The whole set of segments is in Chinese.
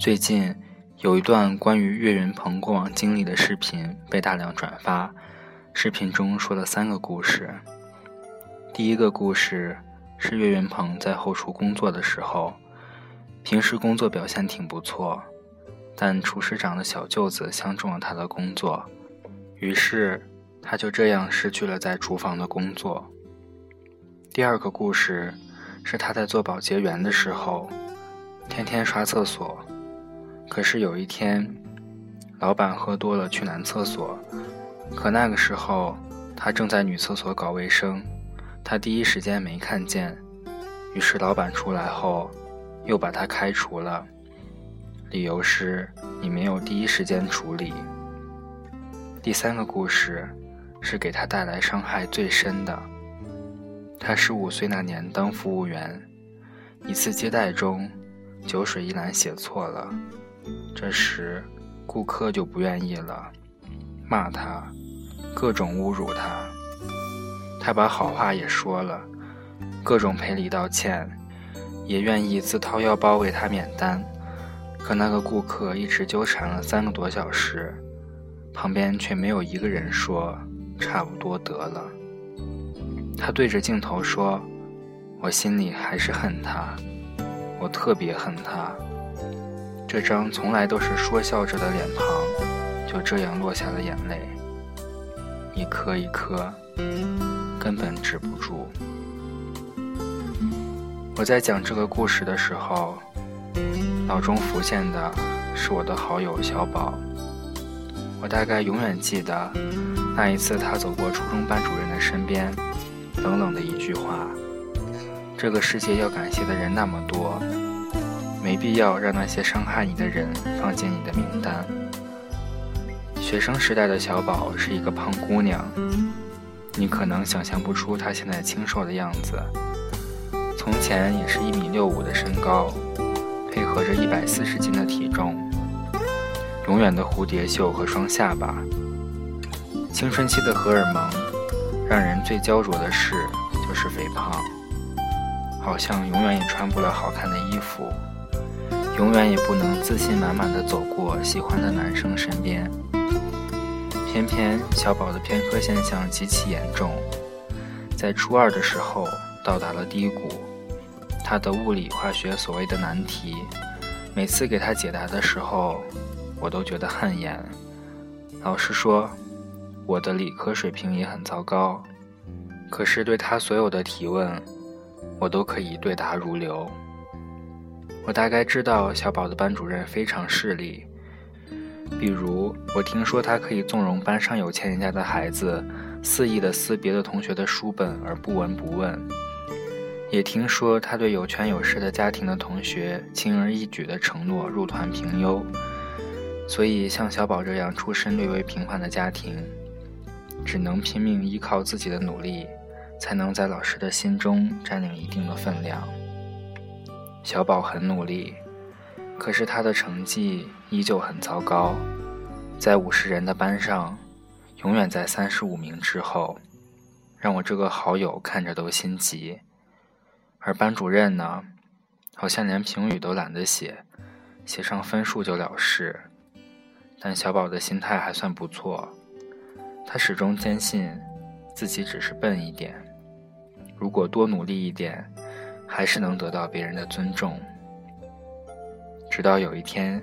最近有一段关于岳云鹏过往经历的视频被大量转发，视频中说了三个故事。第一个故事是岳云鹏在后厨工作的时候，平时工作表现挺不错，但厨师长的小舅子相中了他的工作，于是他就这样失去了在厨房的工作。第二个故事是他在做保洁员的时候，天天刷厕所，可是有一天，老板喝多了去男厕所，可那个时候他正在女厕所搞卫生。他第一时间没看见，于是老板出来后，又把他开除了，理由是你没有第一时间处理。第三个故事是给他带来伤害最深的。他十五岁那年当服务员，一次接待中，酒水一栏写错了，这时顾客就不愿意了，骂他，各种侮辱他。他把好话也说了，各种赔礼道歉，也愿意自掏腰包为他免单。可那个顾客一直纠缠了三个多小时，旁边却没有一个人说差不多得了。他对着镜头说：“我心里还是恨他，我特别恨他。”这张从来都是说笑着的脸庞，就这样落下了眼泪，一颗一颗。根本止不住。我在讲这个故事的时候，脑中浮现的是我的好友小宝。我大概永远记得那一次，他走过初中班主任的身边，冷冷的一句话：“这个世界要感谢的人那么多，没必要让那些伤害你的人放进你的名单。”学生时代的小宝是一个胖姑娘。你可能想象不出她现在清瘦的样子。从前也是一米六五的身高，配合着一百四十斤的体重，永远的蝴蝶袖和双下巴。青春期的荷尔蒙，让人最焦灼的事就是肥胖，好像永远也穿不了好看的衣服，永远也不能自信满满的走过喜欢的男生身边。偏偏小宝的偏科现象极其严重，在初二的时候到达了低谷。他的物理、化学所谓的难题，每次给他解答的时候，我都觉得汗颜。老师说，我的理科水平也很糟糕，可是对他所有的提问，我都可以对答如流。我大概知道小宝的班主任非常势利。比如，我听说他可以纵容班上有钱人家的孩子肆意的撕别的同学的书本而不闻不问；也听说他对有权有势的家庭的同学轻而易举的承诺入团评优。所以，像小宝这样出身略微平凡的家庭，只能拼命依靠自己的努力，才能在老师的心中占领一定的分量。小宝很努力。可是他的成绩依旧很糟糕，在五十人的班上，永远在三十五名之后，让我这个好友看着都心急。而班主任呢，好像连评语都懒得写，写上分数就了事。但小宝的心态还算不错，他始终坚信自己只是笨一点，如果多努力一点，还是能得到别人的尊重。直到有一天，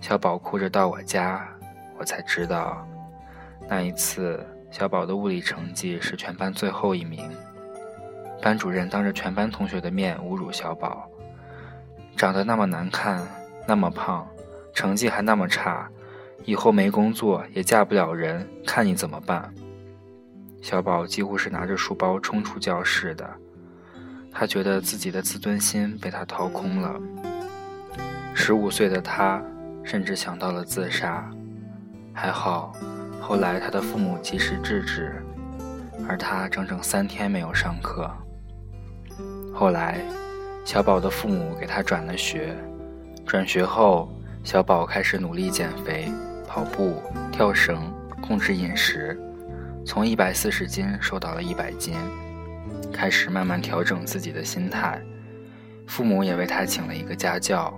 小宝哭着到我家，我才知道，那一次小宝的物理成绩是全班最后一名。班主任当着全班同学的面侮辱小宝，长得那么难看，那么胖，成绩还那么差，以后没工作也嫁不了人，看你怎么办？小宝几乎是拿着书包冲出教室的，他觉得自己的自尊心被他掏空了。十五岁的他，甚至想到了自杀。还好，后来他的父母及时制止，而他整整三天没有上课。后来，小宝的父母给他转了学。转学后，小宝开始努力减肥、跑步、跳绳，控制饮食，从一百四十斤瘦到了一百斤，开始慢慢调整自己的心态。父母也为他请了一个家教。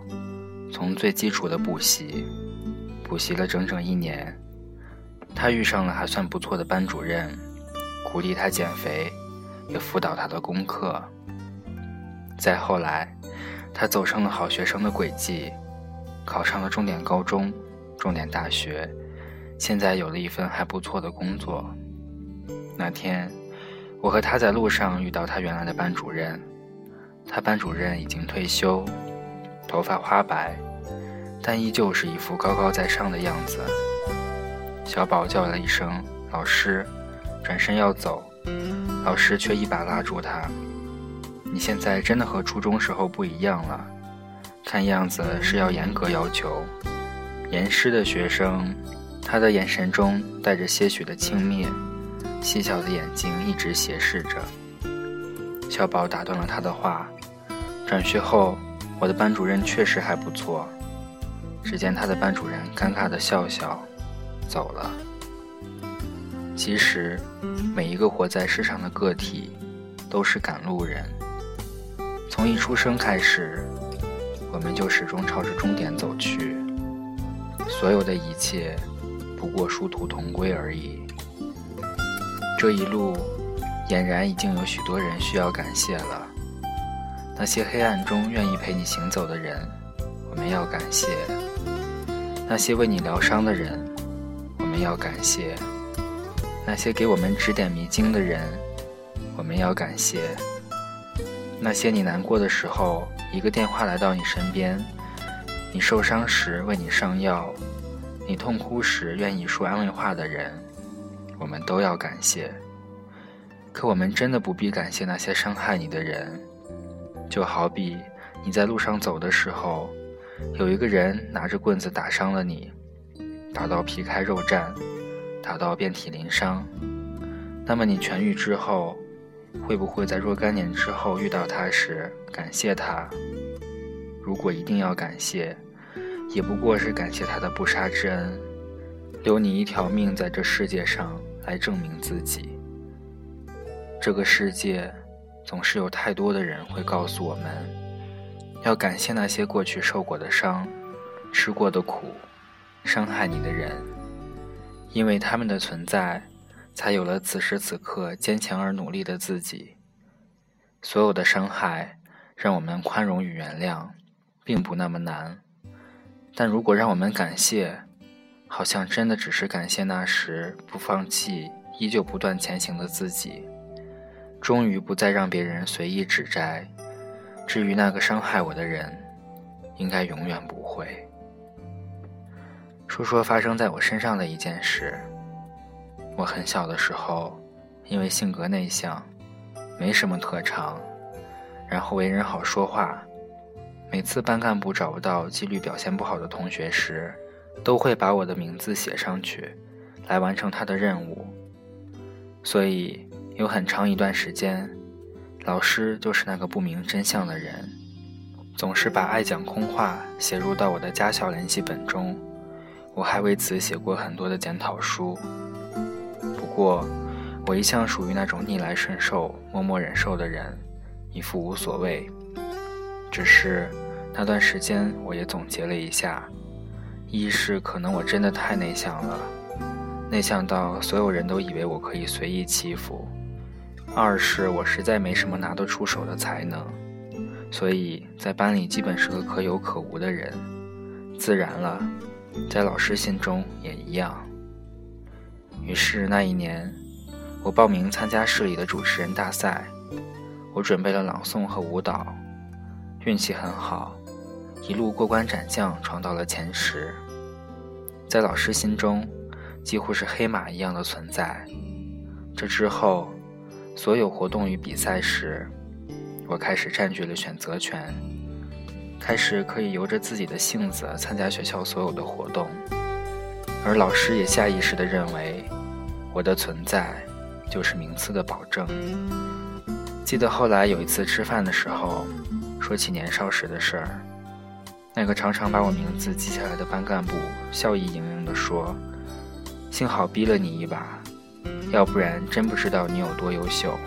从最基础的补习，补习了整整一年。他遇上了还算不错的班主任，鼓励他减肥，也辅导他的功课。再后来，他走上了好学生的轨迹，考上了重点高中、重点大学，现在有了一份还不错的工作。那天，我和他在路上遇到他原来的班主任，他班主任已经退休，头发花白，但依旧是一副高高在上的样子。小宝叫了一声“老师”，转身要走，老师却一把拉住他。你现在真的和初中时候不一样了，看样子是要严格要求。严师的学生，他的眼神中带着些许的轻蔑，细小的眼睛一直斜视着。小宝打断了他的话。转学后，我的班主任确实还不错。只见他的班主任尴尬的笑笑，走了。其实，每一个活在世上的个体，都是赶路人。从一出生开始，我们就始终朝着终点走去。所有的一切，不过殊途同归而已。这一路，俨然已经有许多人需要感谢了。那些黑暗中愿意陪你行走的人，我们要感谢；那些为你疗伤的人，我们要感谢；那些给我们指点迷津的人，我们要感谢。那些你难过的时候，一个电话来到你身边；你受伤时为你上药；你痛哭时愿意说安慰话的人，我们都要感谢。可我们真的不必感谢那些伤害你的人，就好比你在路上走的时候，有一个人拿着棍子打伤了你，打到皮开肉绽，打到遍体鳞伤，那么你痊愈之后。会不会在若干年之后遇到他时感谢他？如果一定要感谢，也不过是感谢他的不杀之恩，留你一条命在这世界上来证明自己。这个世界总是有太多的人会告诉我们，要感谢那些过去受过的伤、吃过的苦、伤害你的人，因为他们的存在。才有了此时此刻坚强而努力的自己。所有的伤害，让我们宽容与原谅，并不那么难。但如果让我们感谢，好像真的只是感谢那时不放弃、依旧不断前行的自己。终于不再让别人随意指摘。至于那个伤害我的人，应该永远不会。说说发生在我身上的一件事。我很小的时候，因为性格内向，没什么特长，然后为人好说话。每次班干部找不到纪律表现不好的同学时，都会把我的名字写上去，来完成他的任务。所以有很长一段时间，老师就是那个不明真相的人，总是把爱讲空话写入到我的家校联系本中。我还为此写过很多的检讨书。不过，我一向属于那种逆来顺受、默默忍受的人，一副无所谓。只是那段时间，我也总结了一下：一是可能我真的太内向了，内向到所有人都以为我可以随意欺负；二是我实在没什么拿得出手的才能，所以在班里基本是个可有可无的人。自然了，在老师心中也一样。于是那一年，我报名参加市里的主持人大赛。我准备了朗诵和舞蹈，运气很好，一路过关斩将，闯到了前十。在老师心中，几乎是黑马一样的存在。这之后，所有活动与比赛时，我开始占据了选择权，开始可以由着自己的性子参加学校所有的活动。而老师也下意识地认为，我的存在就是名次的保证。记得后来有一次吃饭的时候，说起年少时的事儿，那个常常把我名字记下来的班干部笑意盈盈地说：“幸好逼了你一把，要不然真不知道你有多优秀。”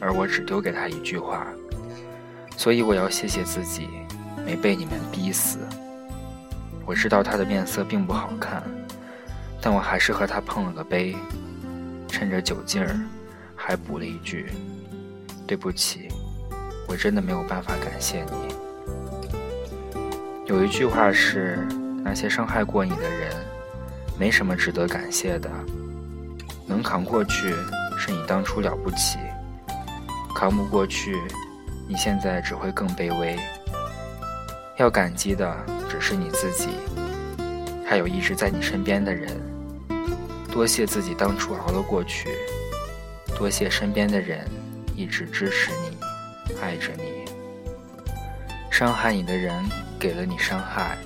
而我只丢给他一句话：“所以我要谢谢自己，没被你们逼死。我知道他的面色并不好看，但我还是和他碰了个杯，趁着酒劲儿，还补了一句：“对不起，我真的没有办法感谢你。”有一句话是：那些伤害过你的人，没什么值得感谢的，能扛过去是你当初了不起，扛不过去，你现在只会更卑微。要感激的只是你自己，还有一直在你身边的人。多谢自己当初熬了过去，多谢身边的人一直支持你、爱着你。伤害你的人给了你伤害，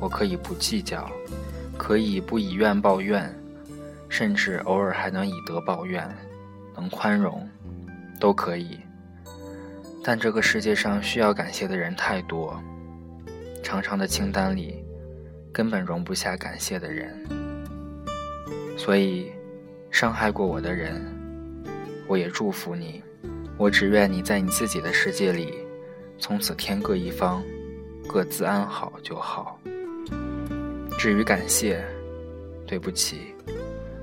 我可以不计较，可以不以怨报怨，甚至偶尔还能以德报怨，能宽容，都可以。但这个世界上需要感谢的人太多。长长的清单里，根本容不下感谢的人。所以，伤害过我的人，我也祝福你。我只愿你在你自己的世界里，从此天各一方，各自安好就好。至于感谢，对不起，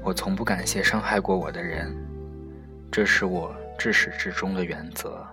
我从不感谢伤害过我的人，这是我至始至终的原则。